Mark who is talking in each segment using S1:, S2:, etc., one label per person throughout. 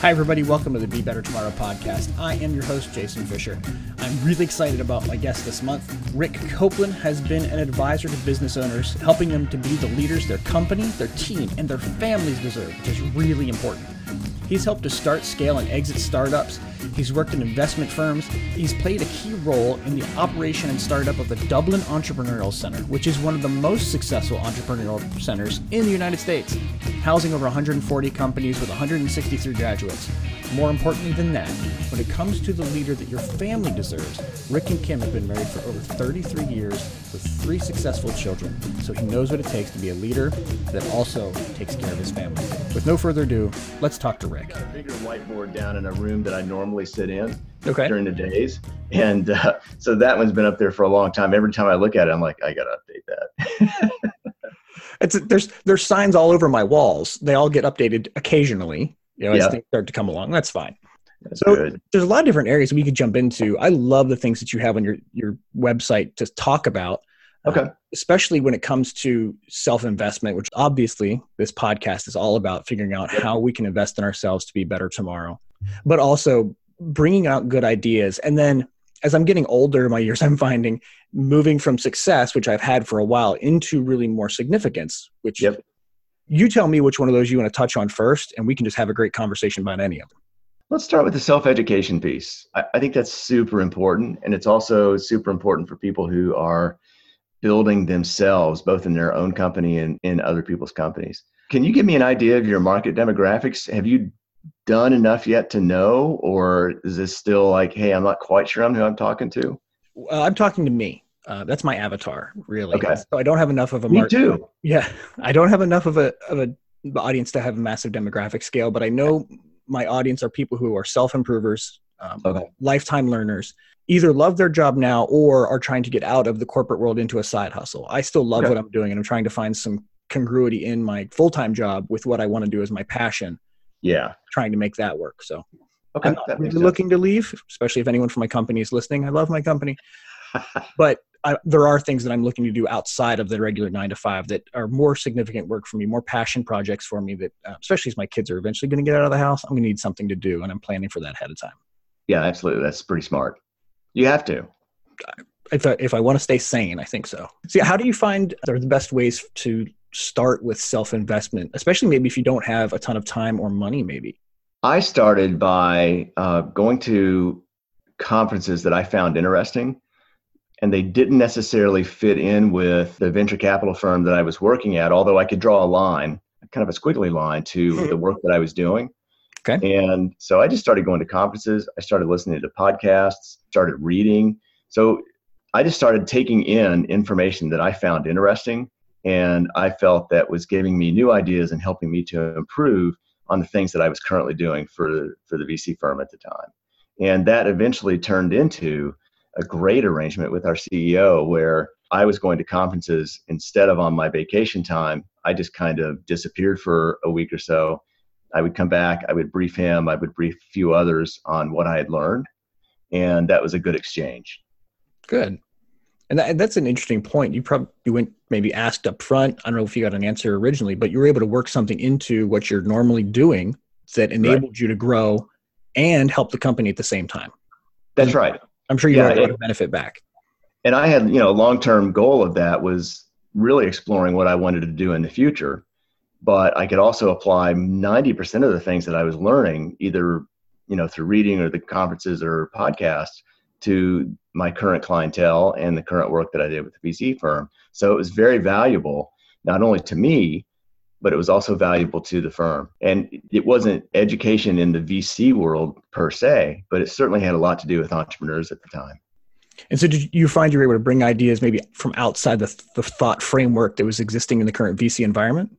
S1: Hi, everybody. Welcome to the Be Better Tomorrow podcast. I am your host, Jason Fisher. I'm really excited about my guest this month. Rick Copeland has been an advisor to business owners, helping them to be the leaders their company, their team, and their families deserve, which is really important. He's helped to start, scale, and exit startups. He's worked in investment firms. He's played a key role in the operation and startup of the Dublin Entrepreneurial Center, which is one of the most successful entrepreneurial centers in the United States, housing over 140 companies with 163 graduates. More importantly than that, when it comes to the leader that your family deserves, Rick and Kim have been married for over 33 years with three successful children, so he knows what it takes to be a leader that also takes care of his family. With no further ado, let's talk to Rick.
S2: A bigger whiteboard down in a room that I normally sit in
S1: Okay.
S2: during the days, and uh, so that one's been up there for a long time. Every time I look at it, I'm like, I got to update that.
S1: It's there's there's signs all over my walls. They all get updated occasionally, you know, as
S2: Yeah.
S1: things start to come along. That's fine.
S2: That's
S1: So-
S2: good.
S1: There's a lot of different areas we could jump into. I love the things that you have on your your website to talk about. uh,
S2: Okay.
S1: especially when it comes to self investment, which obviously this podcast is all about figuring out how we can invest in ourselves to be better tomorrow, but also bringing out good ideas. And then as I'm getting older in my years, I'm finding moving from success, which I've had for a while, into really more significance, which
S2: Yep.
S1: You tell me which one of those you want to touch on first, and we can just have a great conversation about any of them.
S2: Let's start with the self education piece. I, I think that's super important. And it's also super important for people who are building themselves, both in their own company and in other people's companies. Can you give me an idea of your market demographics? Have you done enough yet to know? Or is this still like, hey, I'm not quite sure I'm who I'm talking to?
S1: Uh, I'm talking to me. Uh, that's my avatar, really.
S2: Okay.
S1: So I don't have enough of a
S2: Me
S1: market.
S2: too.
S1: Yeah, I don't have enough of a of a audience to have a massive demographic scale, but I know my audience are people who are self improvers, um,
S2: Okay.
S1: lifetime learners, either love their job now or are trying to get out of the corporate world into a side hustle. I still love
S2: Okay.
S1: what I'm doing, and I'm trying to find some congruity in my full time job with what I want to do as my passion,
S2: Yeah.
S1: trying to make that work. So
S2: Okay.
S1: I'm not really looking to leave, especially if anyone from my company is listening. I love my company, but I, there are things that I'm looking to do outside of the regular nine to five that are more significant work for me, more passion projects for me. That, uh, especially as my kids are eventually going to get out of the house, I'm going to need something to do, and I'm planning for that ahead of time.
S2: yeah, absolutely. That's pretty smart. You have to.
S1: If I, if I want to stay sane, I think so. So, yeah, how do you find are the best ways to start with self investment, especially maybe if you don't have a ton of time or money, maybe?
S2: I started by uh, going to conferences that I found interesting, and they didn't necessarily fit in with the venture capital firm that I was working at, although I could draw a line, kind of a squiggly line to mm-hmm. the work that I was doing.
S1: Okay.
S2: And so I just started going to conferences. I started listening to podcasts, started reading. So I just started taking in information that I found interesting and I felt that was giving me new ideas and helping me to improve on the things that I was currently doing for for the VC firm at the time. And that eventually turned into a great arrangement with our CEO where I was going to conferences instead of on my vacation time. I just kind of disappeared for a week or so. I would come back, I would brief him, I would brief a few others on what I had learned. And that was a good exchange.
S1: Good. And that, that's an interesting point. You probably you went maybe asked up front. I don't know if you got an answer originally, but you were able to work something into what you're normally doing that enabled you to grow and help the company at the same time.
S2: That's right.
S1: I'm sure you
S2: Yeah,
S1: got a lot
S2: it-
S1: of benefit back.
S2: and I had, you know, a long-term goal of that was really exploring what I wanted to do in the future. But I could also apply 90% of the things that I was learning, either, you know, through reading or the conferences or podcasts to my current clientele and the current work that I did with the VC firm. So it was very valuable, not only to me, but it was also valuable to the firm. And it wasn't education in the VC world per se, but it certainly had a lot to do with entrepreneurs at the time.
S1: And so, did you find you were able to bring ideas maybe from outside the, the thought framework that was existing in the current VC environment?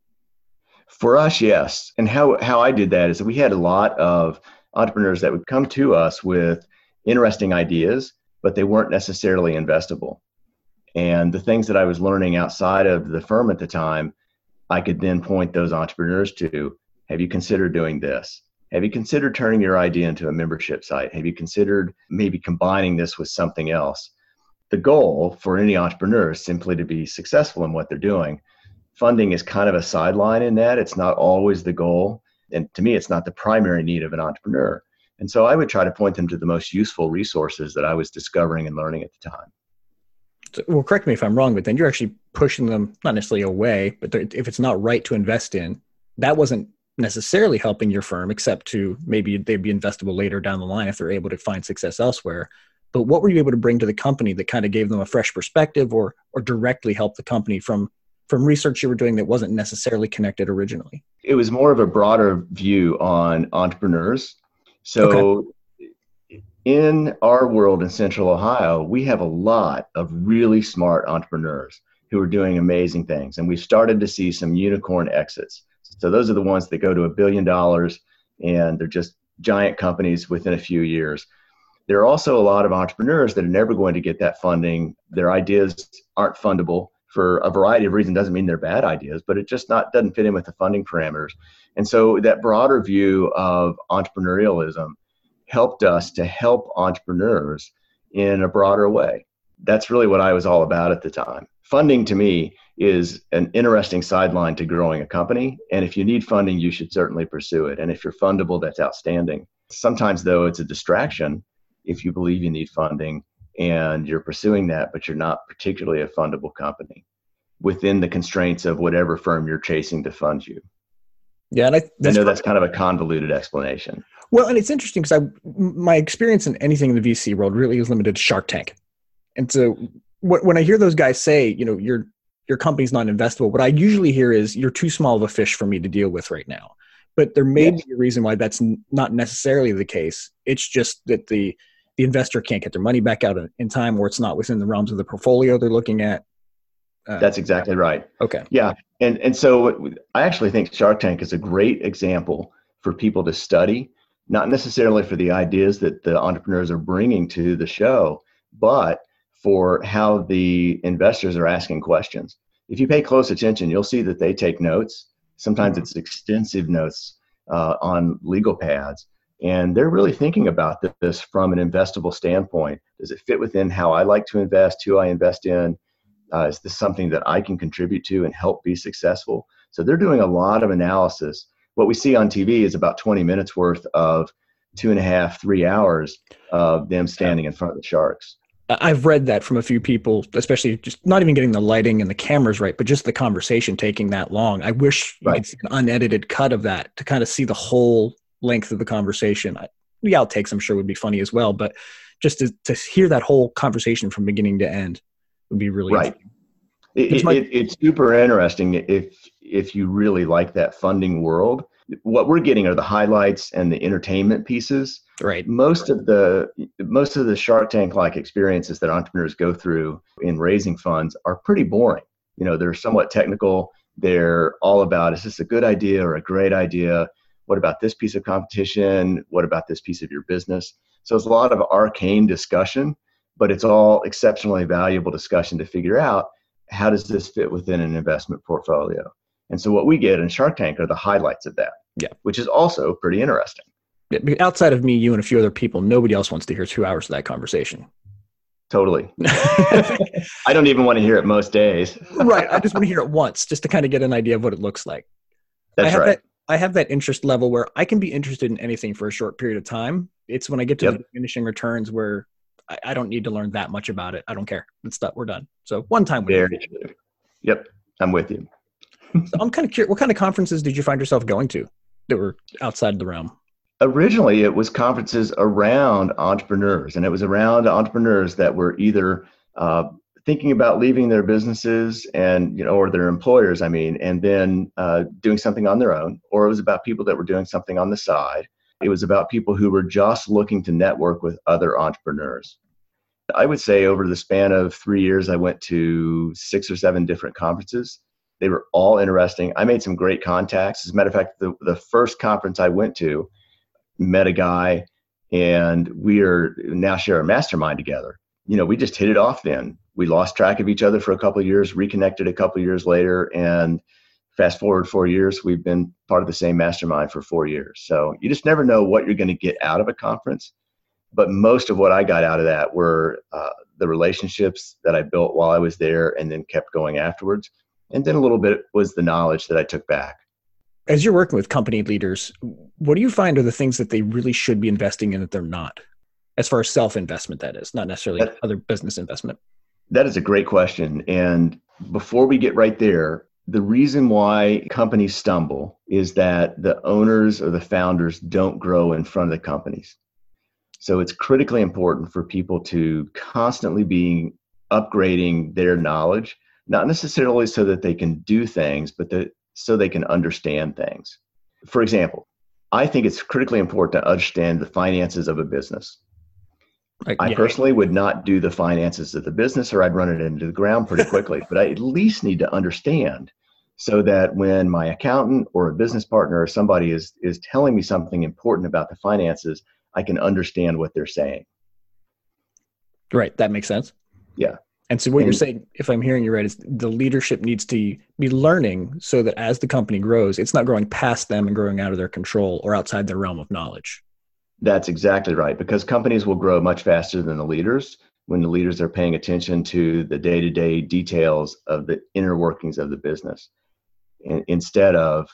S2: For us, yes. And how, how I did that is that we had a lot of entrepreneurs that would come to us with interesting ideas, but they weren't necessarily investable. And the things that I was learning outside of the firm at the time, I could then point those entrepreneurs to have you considered doing this? Have you considered turning your idea into a membership site? Have you considered maybe combining this with something else? The goal for any entrepreneur is simply to be successful in what they're doing funding is kind of a sideline in that. It's not always the goal. And to me, it's not the primary need of an entrepreneur. And so I would try to point them to the most useful resources that I was discovering and learning at the time.
S1: So, well, correct me if I'm wrong, but then you're actually pushing them not necessarily away, but if it's not right to invest in, that wasn't necessarily helping your firm, except to maybe they'd be investable later down the line if they're able to find success elsewhere. But what were you able to bring to the company that kind of gave them a fresh perspective, or or directly helped the company from from research you were doing that wasn't necessarily connected originally?
S2: It was more of a broader view on entrepreneurs. So okay. in our world in Central Ohio, we have a lot of really smart entrepreneurs who are doing amazing things, and we've started to see some unicorn exits. So those are the ones that go to a billion dollars and they're just giant companies within a few years. There are also a lot of entrepreneurs that are never going to get that funding. Their ideas aren't fundable for a variety of reasons. Doesn't mean they're bad ideas, but it just not doesn't fit in with the funding parameters. And so that broader view of entrepreneurialism helped us to help entrepreneurs in a broader way. That's really what I was all about at the time. Funding to me is an interesting sideline to growing a company. And if you need funding, you should certainly pursue it. And if you're fundable, that's outstanding. Sometimes, though, it's a distraction if you believe you need funding and you're pursuing that, but you're not particularly a fundable company within the constraints of whatever firm you're chasing to fund you.
S1: Yeah, and I,
S2: I know that's kind of a convoluted explanation.
S1: Well, and it's interesting because I my experience in anything in the VC world really is limited to Shark Tank, and so when I hear those guys say, you know, you're your company's not investable. What I usually hear is you're too small of a fish for me to deal with right now. But there may yes. be a reason why that's not necessarily the case. It's just that the the investor can't get their money back out in time, or it's not within the realms of the portfolio they're looking at.
S2: Uh, that's exactly right.
S1: Okay.
S2: Yeah, and and so I actually think Shark Tank is a great example for people to study, not necessarily for the ideas that the entrepreneurs are bringing to the show, but for how the investors are asking questions. If you pay close attention, you'll see that they take notes. Sometimes mm-hmm. it's extensive notes uh, on legal pads. And they're really thinking about this from an investable standpoint. Does it fit within how I like to invest, who I invest in? Uh, is this something that I can contribute to and help be successful? So they're doing a lot of analysis. What we see on TV is about 20 minutes worth of two and a half, three hours of them standing in front of the sharks.
S1: I've read that from a few people, especially just not even getting the lighting and the cameras right, but just the conversation taking that long. I wish right. you could see an unedited cut of that to kind of see the whole length of the conversation. I, the outtakes, I'm sure, would be funny as well, but just to, to hear that whole conversation from beginning to end would be really
S2: right. It, it's, my- it, it's super interesting if if you really like that funding world. What we're getting are the highlights and the entertainment pieces
S1: Right.
S2: Most of the most of the Shark Tank like experiences that entrepreneurs go through in raising funds are pretty boring. You know, they're somewhat technical. They're all about is this a good idea or a great idea? What about this piece of competition? What about this piece of your business? So it's a lot of arcane discussion, but it's all exceptionally valuable discussion to figure out how does this fit within an investment portfolio. And so what we get in Shark Tank are the highlights of that.
S1: Yeah.
S2: Which is also pretty interesting
S1: outside of me, you, and a few other people, nobody else wants to hear two hours of that conversation.
S2: Totally. I don't even want to hear it most days.
S1: right. I just want to hear it once just to kind of get an idea of what it looks like.
S2: That's
S1: I have
S2: right.
S1: That, I have that interest level where I can be interested in anything for a short period of time. It's when I get to yep. the diminishing returns where I, I, don't need to learn that much about it. I don't care. It's done. We're done. So one time.
S2: Very true. Yep. I'm with you.
S1: So I'm kind of curious. What kind of conferences did you find yourself going to that were outside the realm?
S2: originally it was conferences around entrepreneurs and it was around entrepreneurs that were either uh, thinking about leaving their businesses and you know or their employers i mean and then uh, doing something on their own or it was about people that were doing something on the side it was about people who were just looking to network with other entrepreneurs i would say over the span of three years i went to six or seven different conferences they were all interesting i made some great contacts as a matter of fact the, the first conference i went to met a guy and we are now share a mastermind together. You know, we just hit it off then. We lost track of each other for a couple of years, reconnected a couple of years later, and fast forward four years, we've been part of the same mastermind for four years. So you just never know what you're going to get out of a conference. But most of what I got out of that were uh, the relationships that I built while I was there and then kept going afterwards. And then a little bit was the knowledge that I took back
S1: as you're working with company leaders, what do you find are the things that they really should be investing in that they're not? As far as self investment, that is, not necessarily that, other business investment.
S2: That is a great question. And before we get right there, the reason why companies stumble is that the owners or the founders don't grow in front of the companies. So it's critically important for people to constantly be upgrading their knowledge, not necessarily so that they can do things, but that so they can understand things. For example, I think it's critically important to understand the finances of a business. Like, I yeah. personally would not do the finances of the business or I'd run it into the ground pretty quickly, but I at least need to understand so that when my accountant or a business partner or somebody is is telling me something important about the finances, I can understand what they're saying.
S1: Right, that makes sense.
S2: Yeah.
S1: And so what and, you're saying, if I'm hearing you right, is the leadership needs to be learning so that as the company grows, it's not growing past them and growing out of their control or outside their realm of knowledge.
S2: That's exactly right. Because companies will grow much faster than the leaders when the leaders are paying attention to the day-to-day details of the inner workings of the business instead of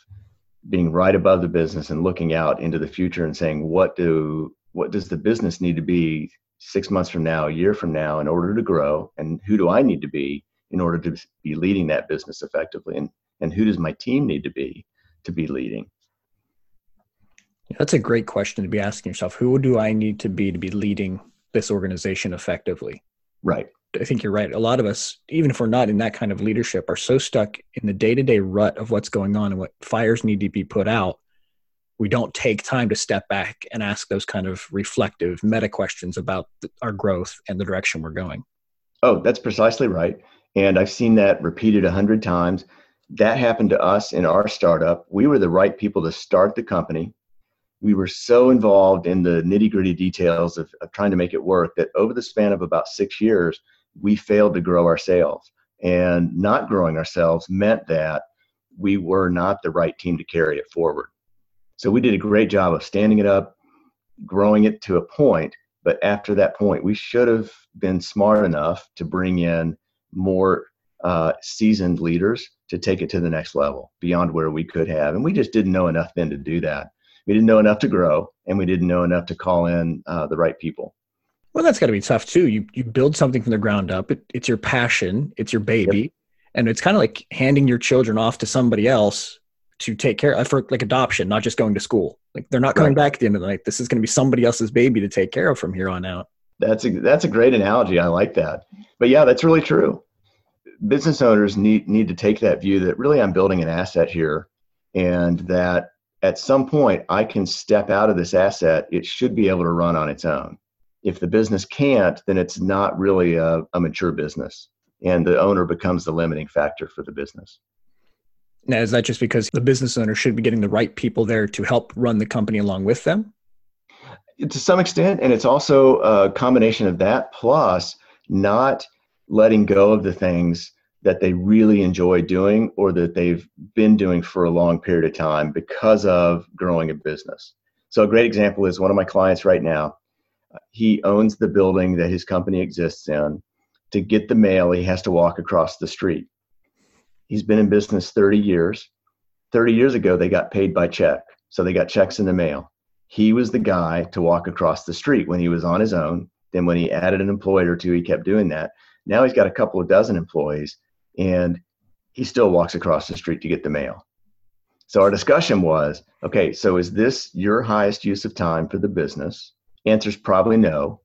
S2: being right above the business and looking out into the future and saying what do what does the business need to be six months from now a year from now in order to grow and who do i need to be in order to be leading that business effectively and and who does my team need to be to be leading
S1: that's a great question to be asking yourself who do i need to be to be leading this organization effectively
S2: right
S1: I think you're right. A lot of us, even if we're not in that kind of leadership, are so stuck in the day to day rut of what's going on and what fires need to be put out. We don't take time to step back and ask those kind of reflective meta questions about our growth and the direction we're going.
S2: Oh, that's precisely right. And I've seen that repeated a hundred times. That happened to us in our startup. We were the right people to start the company. We were so involved in the nitty gritty details of, of trying to make it work that over the span of about six years, we failed to grow our sales. And not growing ourselves meant that we were not the right team to carry it forward. So we did a great job of standing it up, growing it to a point. But after that point, we should have been smart enough to bring in more uh, seasoned leaders to take it to the next level beyond where we could have. And we just didn't know enough then to do that. We didn't know enough to grow, and we didn't know enough to call in uh, the right people.
S1: Well, that's got to be tough too. You you build something from the ground up. It, it's your passion. It's your baby, yep. and it's kind of like handing your children off to somebody else to take care of for like adoption, not just going to school. Like they're not coming right. back at the end of the night. This is going to be somebody else's baby to take care of from here on out.
S2: That's a that's a great analogy. I like that. But yeah, that's really true. Business owners need need to take that view that really I'm building an asset here, and that at some point I can step out of this asset. It should be able to run on its own if the business can't, then it's not really a, a mature business, and the owner becomes the limiting factor for the business.
S1: Now, is that just because the business owner should be getting the right people there to help run the company along with them?
S2: To some extent, and it's also a combination of that plus not letting go of the things that they really enjoy doing or that they've been doing for a long period of time because of growing a business. So, a great example is one of my clients right now he owns the building that his company exists in. To get the mail, he has to walk across the street. He's been in business 30 years. 30 years ago, they got paid by check. So they got checks in the mail. He was the guy to walk across the street when he was on his own. Then, when he added an employee or two, he kept doing that. Now he's got a couple of dozen employees and he still walks across the street to get the mail. So our discussion was okay, so is this your highest use of time for the business? Answer's probably no.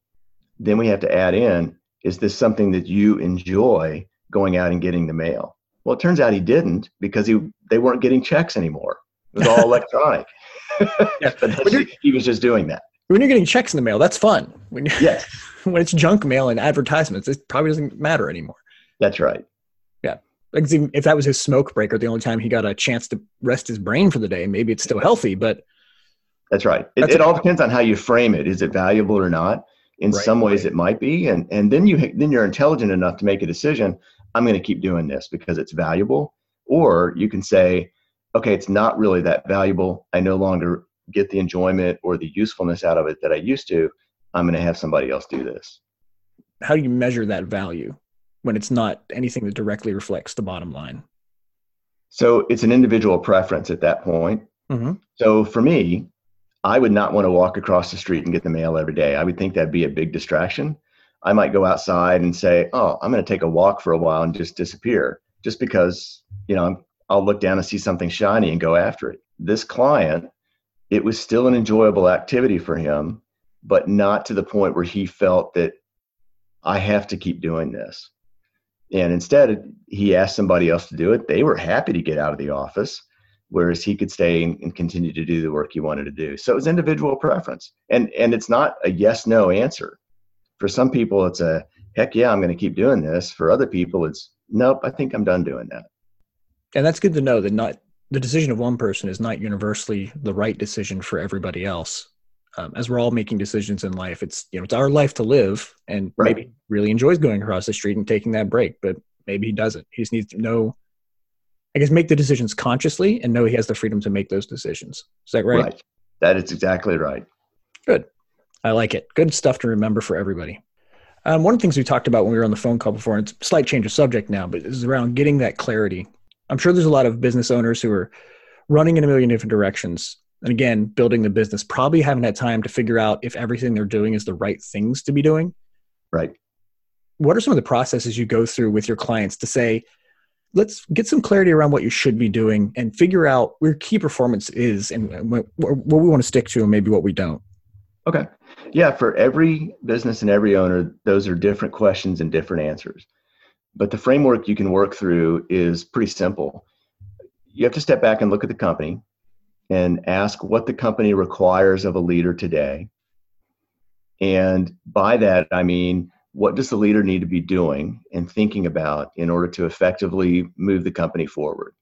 S2: Then we have to add in is this something that you enjoy going out and getting the mail? Well, it turns out he didn't because he they weren't getting checks anymore. It was all electronic. yeah. he was just doing that.
S1: When you're getting checks in the mail, that's fun. When
S2: yes.
S1: when it's junk mail and advertisements, it probably doesn't matter anymore.
S2: That's right.
S1: Yeah. Like if that was his smoke breaker, the only time he got a chance to rest his brain for the day, maybe it's still healthy, but
S2: that's right. It, That's it all depends on how you frame it. Is it valuable or not? In right, some ways, right. it might be, and and then you then you're intelligent enough to make a decision. I'm going to keep doing this because it's valuable. Or you can say, okay, it's not really that valuable. I no longer get the enjoyment or the usefulness out of it that I used to. I'm going to have somebody else do this.
S1: How do you measure that value when it's not anything that directly reflects the bottom line?
S2: So it's an individual preference at that point. Mm-hmm. So for me, I would not want to walk across the street and get the mail every day. I would think that'd be a big distraction. I might go outside and say, "Oh, I'm going to take a walk for a while and just disappear," just because you know I'll look down and see something shiny and go after it. This client, it was still an enjoyable activity for him, but not to the point where he felt that I have to keep doing this. And instead, he asked somebody else to do it. They were happy to get out of the office, whereas he could stay and continue to do the work he wanted to do. So it was individual preference. And, and it's not a yes no answer. For some people, it's a heck yeah, I'm going to keep doing this. For other people, it's nope, I think I'm done doing that.
S1: And that's good to know that not the decision of one person is not universally the right decision for everybody else um, as we're all making decisions in life it's you know it's our life to live and right. maybe really enjoys going across the street and taking that break but maybe he doesn't he just needs to know i guess make the decisions consciously and know he has the freedom to make those decisions is that right, right.
S2: that is exactly right
S1: good i like it. Good stuff to remember for everybody. Um, one of the things we talked about when we were on the phone call before and it's a slight change of subject now but is around getting that clarity. I'm sure there's a lot of business owners who are running in a million different directions. And again building the business probably haven't had time to figure out if everything they're doing is the right things to be doing.
S2: Right.
S1: What are some of the processes you go through with your clients to say let's get some clarity around what you should be doing and figure out where key performance is and what, what we want to stick to and maybe what we don't?
S2: Okay yeah for every business and every owner those are different questions and different answers but the framework you can work through is pretty simple you have to step back and look at the company and ask what the company requires of a leader today. And by that, I mean, what does the leader need to be doing and thinking about in order to effectively move the company forward?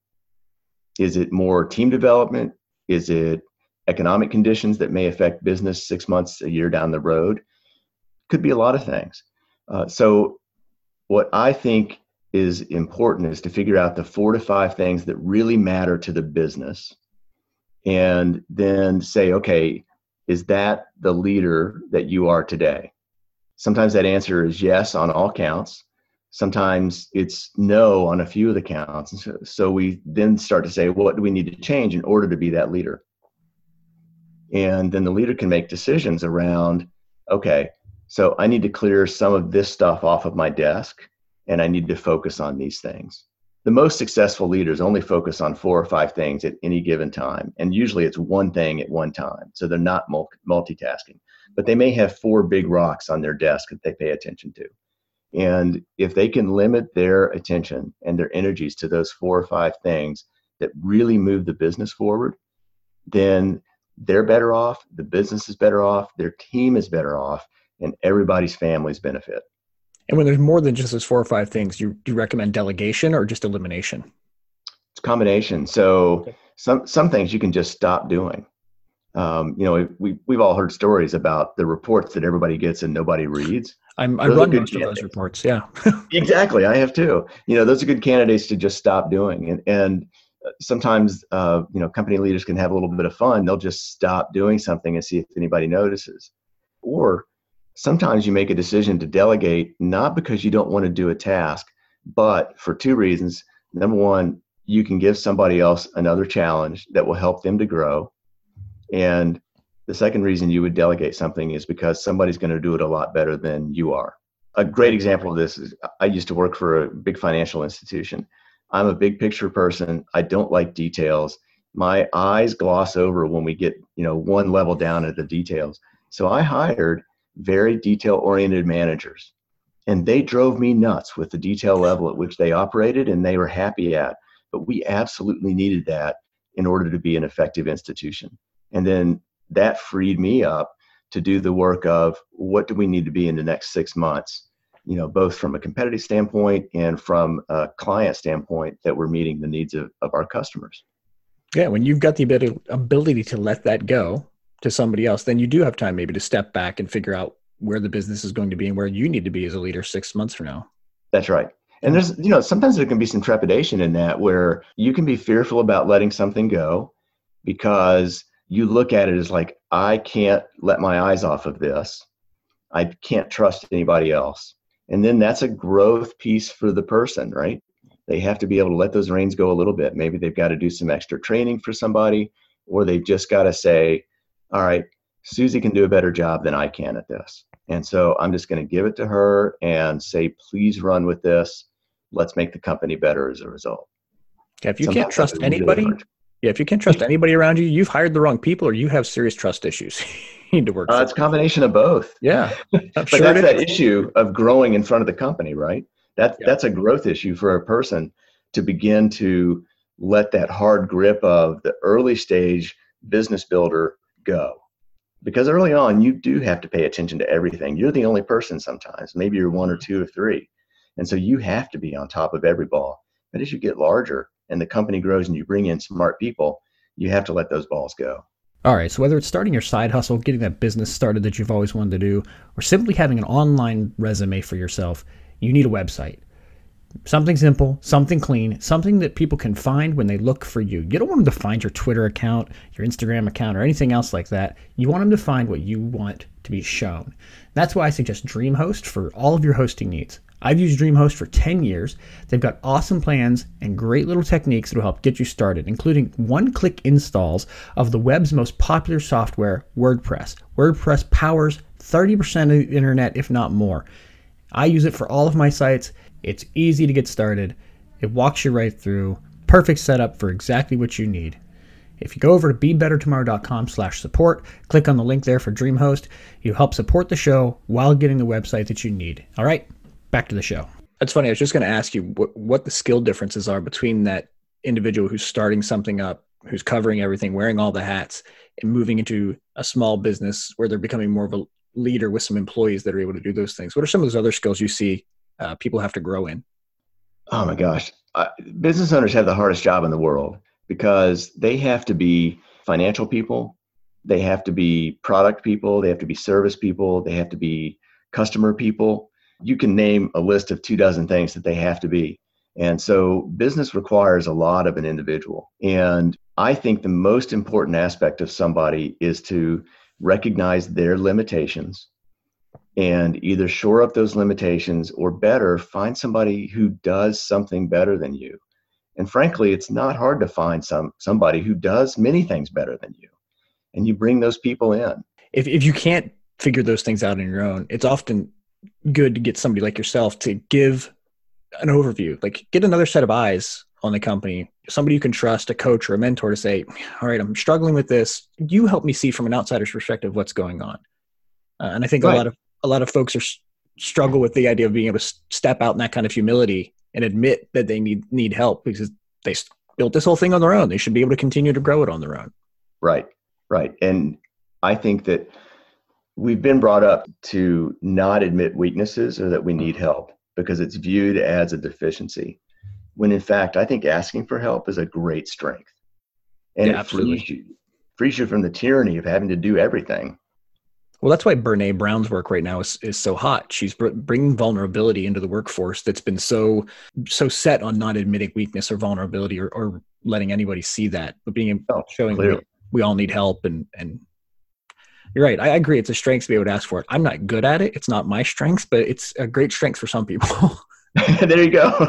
S2: Is it more team development? Is it economic conditions that may affect business six months, a year down the road? Could be a lot of things. Uh, so, what I think is important is to figure out the four to five things that really matter to the business and then say, okay, is that the leader that you are today? Sometimes that answer is yes on all counts. Sometimes it's no on a few of the counts. So, so we then start to say, what do we need to change in order to be that leader? And then the leader can make decisions around, okay, so I need to clear some of this stuff off of my desk and I need to focus on these things. The most successful leaders only focus on four or five things at any given time and usually it's one thing at one time so they're not multitasking. But they may have four big rocks on their desk that they pay attention to. And if they can limit their attention and their energies to those four or five things that really move the business forward then they're better off the business is better off their team is better off and everybody's families benefit
S1: and when there's more than just those four or five things, you do you recommend delegation or just elimination?
S2: It's a combination. So okay. some some things you can just stop doing. Um, you know, we we've all heard stories about the reports that everybody gets and nobody reads.
S1: I'm, I run most of those reports. Yeah,
S2: exactly. I have too. You know, those are good candidates to just stop doing. And and sometimes, uh, you know, company leaders can have a little bit of fun. They'll just stop doing something and see if anybody notices. Or sometimes you make a decision to delegate not because you don't want to do a task, but for two reasons. Number one, you can give somebody else another challenge that will help them to grow. And the second reason you would delegate something is because somebody's going to do it a lot better than you are. A great example of this is I used to work for a big financial institution. I'm a big picture person. I don't like details. My eyes gloss over when we get, you know, one level down at the details. So I hired very detail oriented managers. And they drove me nuts with the detail level at which they operated and they were happy at. But we absolutely needed that in order to be an effective institution. And then that freed me up to do the work of what do we need to be in the next six months, you know, both from a competitive standpoint and from a client standpoint that we're meeting the needs of, of our customers.
S1: Yeah, when you've got the ability, ability to let that go, to somebody else, then you do have time maybe to step back and figure out where the business is going to be and where you need to be as a leader six months from now.
S2: That's right. And there's, you know, sometimes there can be some trepidation in that where you can be fearful about letting something go because you look at it as like, I can't let my eyes off of this. I can't trust anybody else. And then that's a growth piece for the person, right? They have to be able to let those reins go a little bit. Maybe they've got to do some extra training for somebody, or they've just got to say, all right, Susie can do a better job than I can at this. And so I'm just going to give it to her and say, please run with this. Let's make the company better as a result.
S1: Yeah, if you Sometimes can't trust anybody, really yeah, if you can't trust anybody around you, you've hired the wrong people or you have serious trust issues. you need to work.
S2: Uh, it's a combination of both.
S1: Yeah,
S2: but sure that's that issue of growing in front of the company, right? That's yeah. that's a growth issue for a person to begin to let that hard grip of the early stage business builder go. Because early on, you do have to pay attention to everything. You're the only person sometimes. Maybe you're one or two or three. And so you have to be on top of every ball. But as you get larger and the company grows and you bring in smart people, you have to let those balls go.
S1: All right, so whether it's starting your side hustle, getting that business started that you've always wanted to do, or simply having an online resume for yourself, you need a website. Something simple, something clean, something that people can find when they look for you. You don't want them to find your Twitter account, your Instagram account, or anything else like that. You want them to find what you want to be shown. That's why I suggest DreamHost for all of your hosting needs. I've used DreamHost for 10 years. They've got awesome plans and great little techniques that will help get you started, including one click installs of the web's most popular software, WordPress. WordPress powers 30% of the internet, if not more. I use it for all of my sites. It's easy to get started, it walks you right through. Perfect setup for exactly what you need. If you go over to bebettertomorrow.com slash support, click on the link there for DreamHost. You help support the show while getting the website that you need. All right, back to the show. That's funny. I was just going to ask you what, what the skill differences are between that individual who's starting something up, who's covering everything, wearing all the hats, and moving into a small business where they're becoming more of a leader with some employees that are able to do those things. What are some of those other skills you see uh, people have to grow in?
S2: Oh my gosh. Uh, business owners have the hardest job in the world because they have to be financial people, they have to be product people, they have to be service people, they have to be customer people you can name a list of two dozen things that they have to be. And so business requires a lot of an individual. And I think the most important aspect of somebody is to recognize their limitations and either shore up those limitations or better, find somebody who does something better than you. And frankly, it's not hard to find some somebody who does many things better than you. And you bring those people in.
S1: If if you can't figure those things out on your own, it's often good to get somebody like yourself to give an overview, like get another set of eyes on the company, somebody you can trust, a coach or a mentor to say, all right, I'm struggling with this. You help me see from an outsider's perspective what's going on. Uh, and I think right. a lot of a lot of folks are struggle with the idea of being able to step out in that kind of humility and admit that they need need help because they built this whole thing on their own. They should be able to continue to grow it on their own.
S2: Right, right. And I think that we've been brought up to not admit weaknesses or that we need help because it's viewed as a deficiency. When in fact, I think asking for help is a great strength. And yeah, it absolutely. frees you, frees you from the tyranny of having to do everything.
S1: Well, that's why Brene Brown's work right now is, is so hot. She's br- bringing vulnerability into the workforce that's been so so set on not admitting weakness or vulnerability or, or letting anybody see that, but being oh, showing we, we all need help and and you're right. I agree. It's a strength to be able to ask for it. I'm not good at it. It's not my strength, but it's a great strength for some people.
S2: there you go.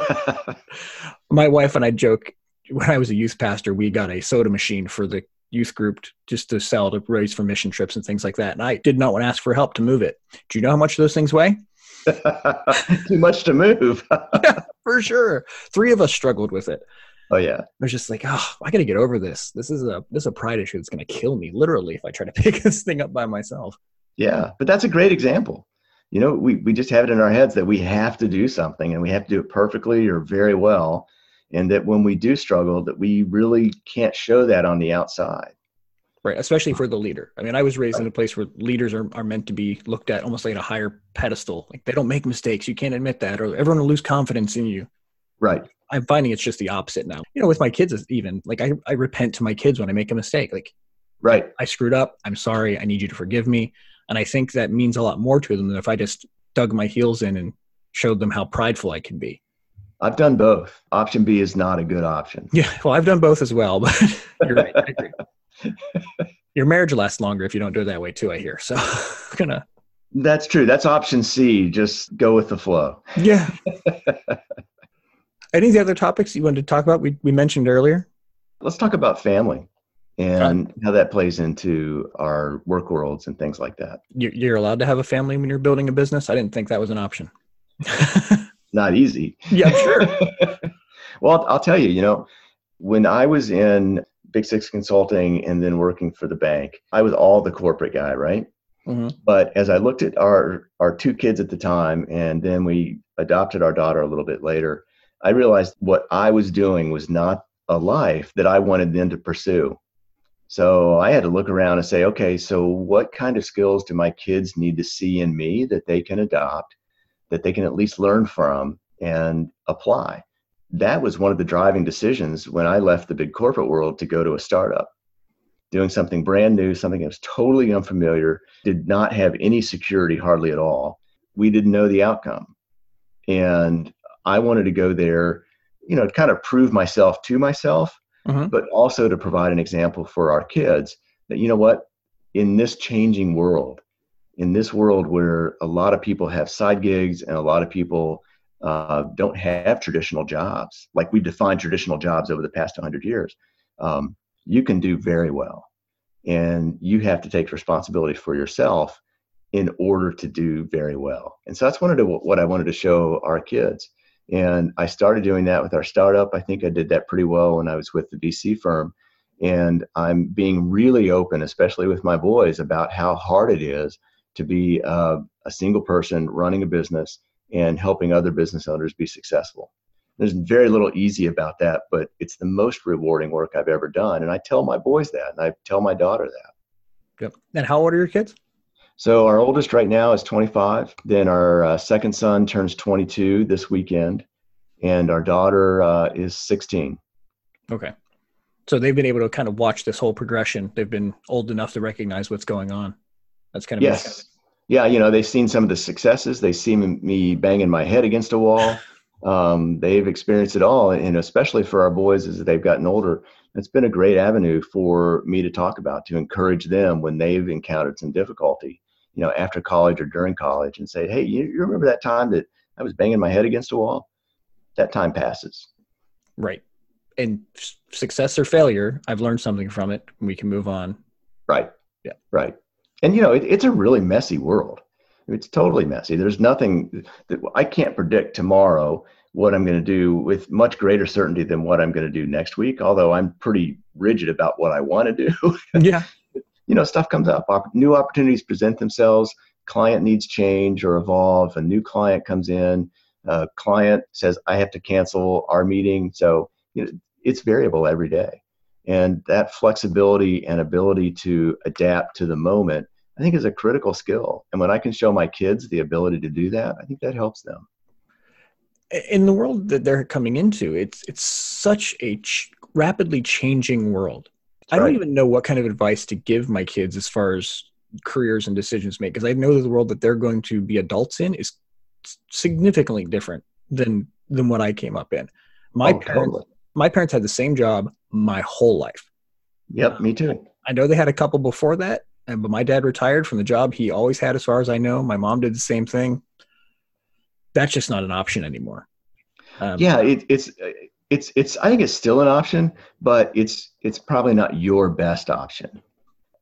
S1: my wife and I joke when I was a youth pastor, we got a soda machine for the youth group just to sell to raise for mission trips and things like that. And I did not want to ask for help to move it. Do you know how much those things weigh?
S2: Too much to move.
S1: yeah, for sure. Three of us struggled with it.
S2: Oh yeah. I
S1: was just like, oh, I got to get over this. This is a this is a pride issue that's going to kill me literally if I try to pick this thing up by myself.
S2: Yeah, but that's a great example. You know, we we just have it in our heads that we have to do something and we have to do it perfectly or very well, and that when we do struggle, that we really can't show that on the outside.
S1: Right, especially for the leader. I mean, I was raised in a place where leaders are, are meant to be looked at almost like a higher pedestal. Like they don't make mistakes. You can't admit that, or everyone will lose confidence in you.
S2: Right.
S1: I'm finding it's just the opposite now. You know, with my kids, even like I, I repent to my kids when I make a mistake. Like,
S2: right,
S1: I screwed up. I'm sorry. I need you to forgive me. And I think that means a lot more to them than if I just dug my heels in and showed them how prideful I can be.
S2: I've done both. Option B is not a good option.
S1: Yeah, well, I've done both as well, but you're right. I agree. Your marriage lasts longer if you don't do it that way too. I hear. So, I'm gonna.
S2: That's true. That's option C. Just go with the flow.
S1: Yeah. Any of the other topics you wanted to talk about? We we mentioned earlier.
S2: Let's talk about family and how that plays into our work worlds and things like that.
S1: You're allowed to have a family when you're building a business. I didn't think that was an option.
S2: Not easy.
S1: Yeah, sure.
S2: well, I'll tell you. You know, when I was in Big Six Consulting and then working for the bank, I was all the corporate guy, right? Mm-hmm. But as I looked at our our two kids at the time, and then we adopted our daughter a little bit later, I realized what I was doing was not a life that I wanted them to pursue. So I had to look around and say, okay, so what kind of skills do my kids need to see in me that they can adopt, that they can at least learn from and apply? That was one of the driving decisions when I left the big corporate world to go to a startup doing something brand new, something that was totally unfamiliar, did not have any security hardly at all. We didn't know the outcome. And I wanted to go there, you know, to kind of prove myself to myself, mm-hmm. but also to provide an example for our kids that, you know what, in this changing world, in this world where a lot of people have side gigs and a lot of people uh, don't have traditional jobs, like we've defined traditional jobs over the past 100 years, um, you can do very well. And you have to take responsibility for yourself in order to do very well. And so that's one of what I wanted to show our kids. And I started doing that with our startup. I think I did that pretty well when I was with the VC firm. And I'm being really open, especially with my boys, about how hard it is to be a, a single person running a business and helping other business owners be successful. There's very little easy about that, but it's the most rewarding work I've ever done. And I tell my boys that, and I tell my daughter that.
S1: Yep. And how old are your kids?
S2: So our oldest right now is 25. Then our uh, second son turns 22 this weekend, and our daughter uh, is 16.
S1: Okay. So they've been able to kind of watch this whole progression. They've been old enough to recognize what's going on. That's kind of
S2: yes. Yeah, you know, they've seen some of the successes. They see me banging my head against a wall. Um, they've experienced it all and especially for our boys as they've gotten older it's been a great avenue for me to talk about to encourage them when they've encountered some difficulty you know after college or during college and say hey you, you remember that time that i was banging my head against a wall? That time passes.
S1: Right. And success or failure i've learned something from it. We can move on.
S2: Right. Yeah. Right and you know it, it's a really messy world it's totally messy. There's nothing that I can't predict tomorrow what I'm going to do with much greater certainty than what I'm going to do next week. Although I'm pretty rigid about what I want to do.
S1: yeah.
S2: you know, stuff comes up. New opportunities present themselves. Client needs change or evolve. A new client comes in. A client says, "I have to cancel our meeting." So you know, it's variable every day, and that flexibility and ability to adapt to the moment I think is a critical skill. And when I can show my kids the ability to do that, I think that helps them.
S1: In the world that they're coming into, it's it's such a ch- rapidly changing world. That's I don't right. even know what kind of advice to give my kids as far as careers and decisions made because I know that the world that they're going to be adults in is significantly different than than what I came up in. My oh, parents totally. my parents had the same job my whole life.
S2: Yep, me too.
S1: I know they had a couple before that, but my dad retired from the job he always had, as far as I know. My mom did the same thing. That's just not an option anymore.
S2: Um, yeah, it, it's it's it's. I think it's still an option, but it's it's probably not your best option.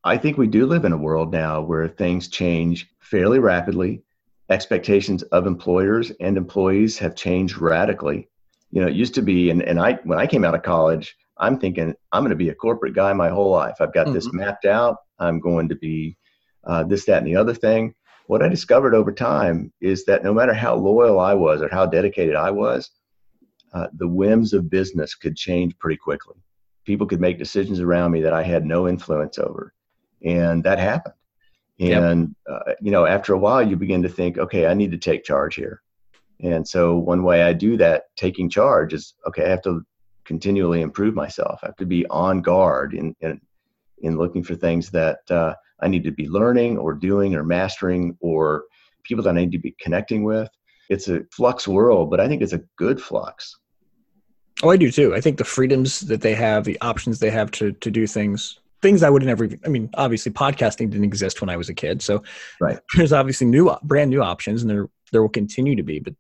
S2: I think we do live in a world now where things change fairly rapidly. Expectations of employers and employees have changed radically. You know, it used to be, and, and I when I came out of college, I'm thinking I'm going to be a corporate guy my whole life. I've got mm-hmm. this mapped out. I'm going to be uh, this, that, and the other thing. What I discovered over time is that no matter how loyal I was or how dedicated I was, uh, the whims of business could change pretty quickly. People could make decisions around me that I had no influence over, and that happened. And yep. uh, you know, after a while, you begin to think, okay, I need to take charge here. And so, one way I do that, taking charge, is okay. I have to continually improve myself. I have to be on guard in, in in looking for things that uh, I need to be learning or doing or mastering or people that I need to be connecting with. It's a flux world, but I think it's a good flux.
S1: Oh, I do too. I think the freedoms that they have, the options they have to to do things, things I would never. I mean, obviously, podcasting didn't exist when I was a kid, so
S2: right.
S1: There's obviously new, brand new options, and there there will continue to be. But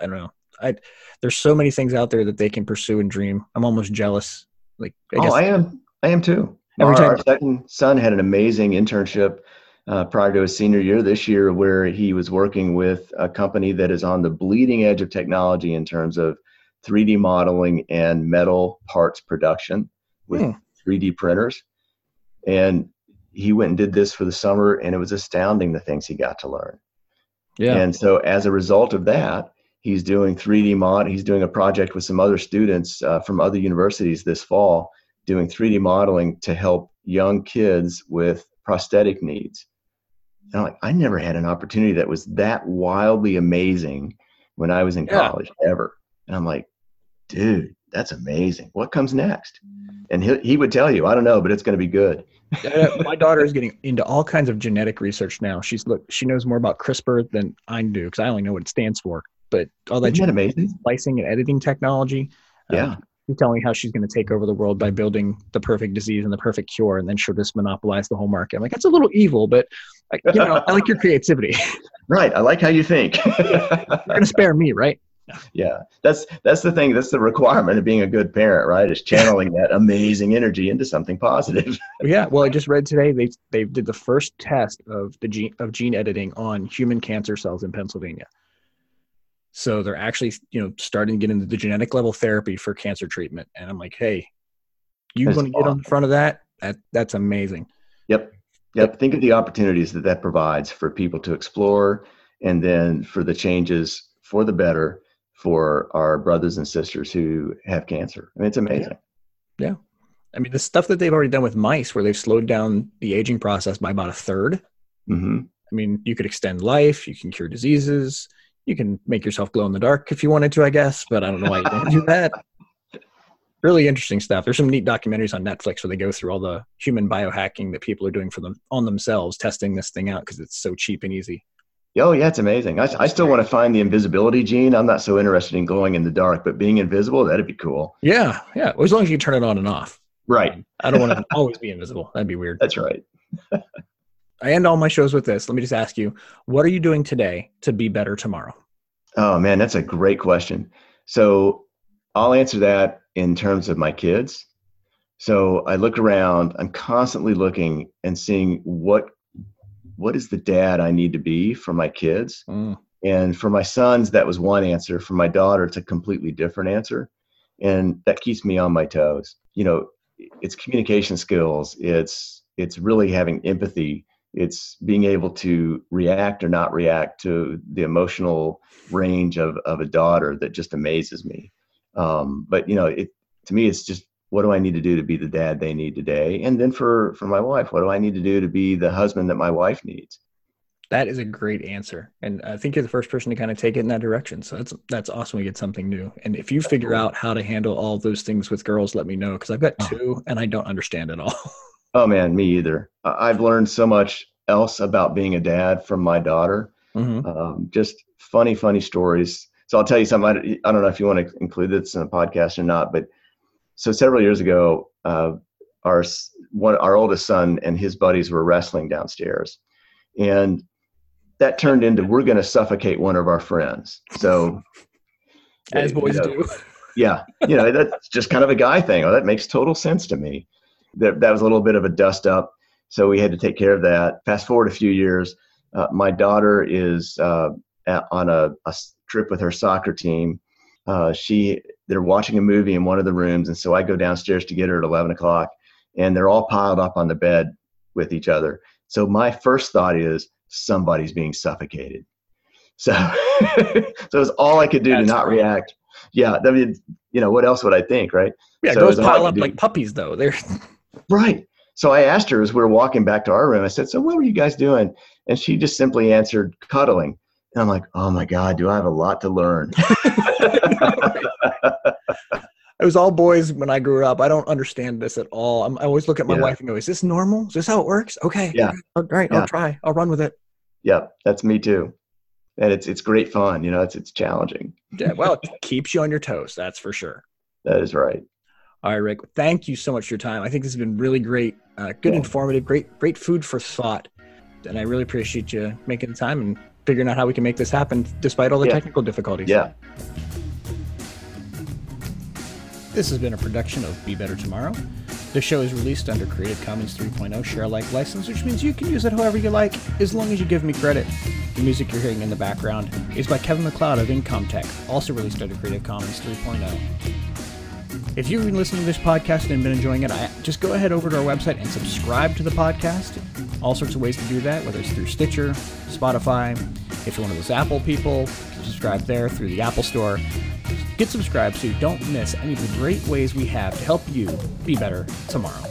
S1: I don't know. I there's so many things out there that they can pursue and dream. I'm almost jealous. Like
S2: I oh, I am. I am too. Every our, time- our second son had an amazing internship uh, prior to his senior year this year, where he was working with a company that is on the bleeding edge of technology in terms of 3D modeling and metal parts production with hmm. 3D printers. And he went and did this for the summer, and it was astounding the things he got to learn. Yeah. And so, as a result of that, he's doing 3D mod. He's doing a project with some other students uh, from other universities this fall, doing 3D modeling to help young kids with prosthetic needs. And I'm like, I never had an opportunity that was that wildly amazing when I was in yeah. college ever. And I'm like, dude, that's amazing. What comes next? And he, he would tell you, I don't know, but it's going to be good.
S1: my daughter is getting into all kinds of genetic research now. She's look, she knows more about CRISPR than I do because I only know what it stands for. But all that,
S2: that amazing?
S1: splicing and editing technology.
S2: Uh, yeah.
S1: she's telling me how she's going to take over the world by building the perfect disease and the perfect cure, and then she'll just monopolize the whole market. I'm like, that's a little evil, but you know, I like your creativity.
S2: Right. I like how you think.
S1: You're going to spare me, right?
S2: yeah that's that's the thing that's the requirement of being a good parent right is channeling that amazing energy into something positive
S1: yeah well i just read today they they did the first test of the gene of gene editing on human cancer cells in pennsylvania so they're actually you know starting to get into the genetic level therapy for cancer treatment. And i'm like hey you want to get on the front of that? That that's amazing.
S2: Yep. Yep. Think of the opportunities that that provides for people to explore and then for the changes for the better for our brothers and sisters who have cancer. I mean, it's amazing.
S1: Yeah. I mean, the stuff that they've already done with mice, where they've slowed down the aging process by about a 3rd
S2: mm-hmm.
S1: I mean, you could extend life, you can cure diseases, you can make yourself glow in the dark if you wanted to, I guess, but I don't know why you don't do that. Really interesting stuff. There's some neat documentaries on Netflix where they go through all the human biohacking that people are doing for them on themselves, testing this thing out because it's so cheap and easy.
S2: Oh yeah, it's amazing. I, I still want to find the invisibility gene. I'm not so interested in glowing in the dark, but being invisible, that'd be cool.
S1: Yeah, yeah. Well, as long as you turn it on and off.
S2: Right.
S1: I don't want to always be invisible. That'd be weird.
S2: That's right.
S1: I end all my shows with this. Let me just ask you, what are you doing today to be better tomorrow?
S2: Oh man, that's a great question. So I'll answer that in terms of my kids. So I look around, I'm constantly looking and seeing what what is the dad I need to be for my kids? Mm. And for my sons, that was one answer. For my daughter, it's a completely different answer. And that keeps me on my toes. You know, it's communication skills. It's it's really having empathy. It's being able to react or not react to the emotional range of, of a daughter that just amazes me. Um, but you know, it to me, it's just what do I need to do to be the dad they need today? And then for for my wife, what do I need to do to be the husband that my wife needs?
S1: That is a great answer, and I think you're the first person to kind of take it in that direction. So that's that's awesome. We get something new, and if you figure out how to handle all those things with girls, let me know because I've got oh. two, and I don't understand at all.
S2: oh man, me either. I've learned so much else about being a dad from my daughter. Mm-hmm. Um, just funny, funny stories. So I'll tell you something. I, don't know if you want to include this in a podcast or not, but so several years ago, uh, our one our oldest son and his buddies were wrestling downstairs, and that turned into we're going to suffocate one of our friends. So,
S1: as boys you know, do.
S2: yeah, you know that's just kind of a guy thing. Oh, that makes total sense to me. That that was a little bit of a dust up, so we had to take care of that. Fast forward a few years, uh, my daughter is uh, on a, a trip with her soccer team. Uh, she they're watching a movie in one of the rooms, and so I go downstairs to get her at eleven o'clock, and they're all piled up on the bed with each other. So my first thought is somebody's being suffocated. So, so it's all I could do That's to not react. Yeah, I mean, you know, what else would I think, right?
S1: Yeah, so girls pile up like puppies, though. They're
S2: right. So I asked her as we were walking back to our room. I said, "So what were you guys doing?" And she just simply answered, "Cuddling." And I'm like, "Oh my God, do I have a lot to learn?"
S1: it was all boys when I grew up. I don't understand this at all. I'm, i always look at my yeah. wife and go, "Is this normal? Is this how it works?" Okay.
S2: Yeah.
S1: All right. Yeah. I'll try. I'll run with it.
S2: Yeah, that's me too. And it's it's great fun. You know, it's it's challenging.
S1: yeah. Well, it keeps you on your toes. That's for sure.
S2: That is right.
S1: All right, Rick. Thank you so much for your time. I think this has been really great, uh, good, yeah. informative, great, great food for thought. And I really appreciate you making the time and figuring out how we can make this happen despite all the yeah. technical difficulties.
S2: Yeah.
S1: This has been a production of Be Better Tomorrow. The show is released under Creative Commons 3.0 share alike license, which means you can use it however you like, as long as you give me credit. The music you're hearing in the background is by Kevin MacLeod of Incompetech, also released under Creative Commons 3.0. If you've been listening to this podcast and been enjoying it, I, just go ahead over to our website and subscribe to the podcast. All sorts of ways to do that, whether it's through Stitcher, Spotify. If you're one of those Apple people, subscribe there through the Apple Store. Get subscribed so you don't miss any of the great ways we have to help you be better tomorrow.